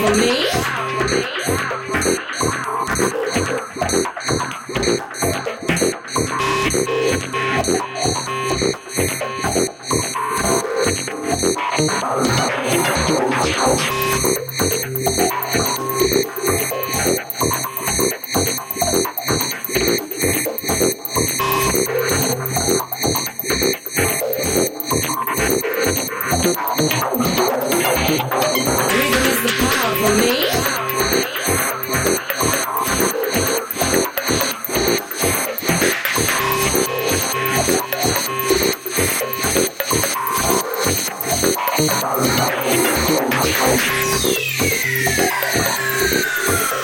for me. Thank you.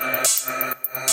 uh, uh, uh.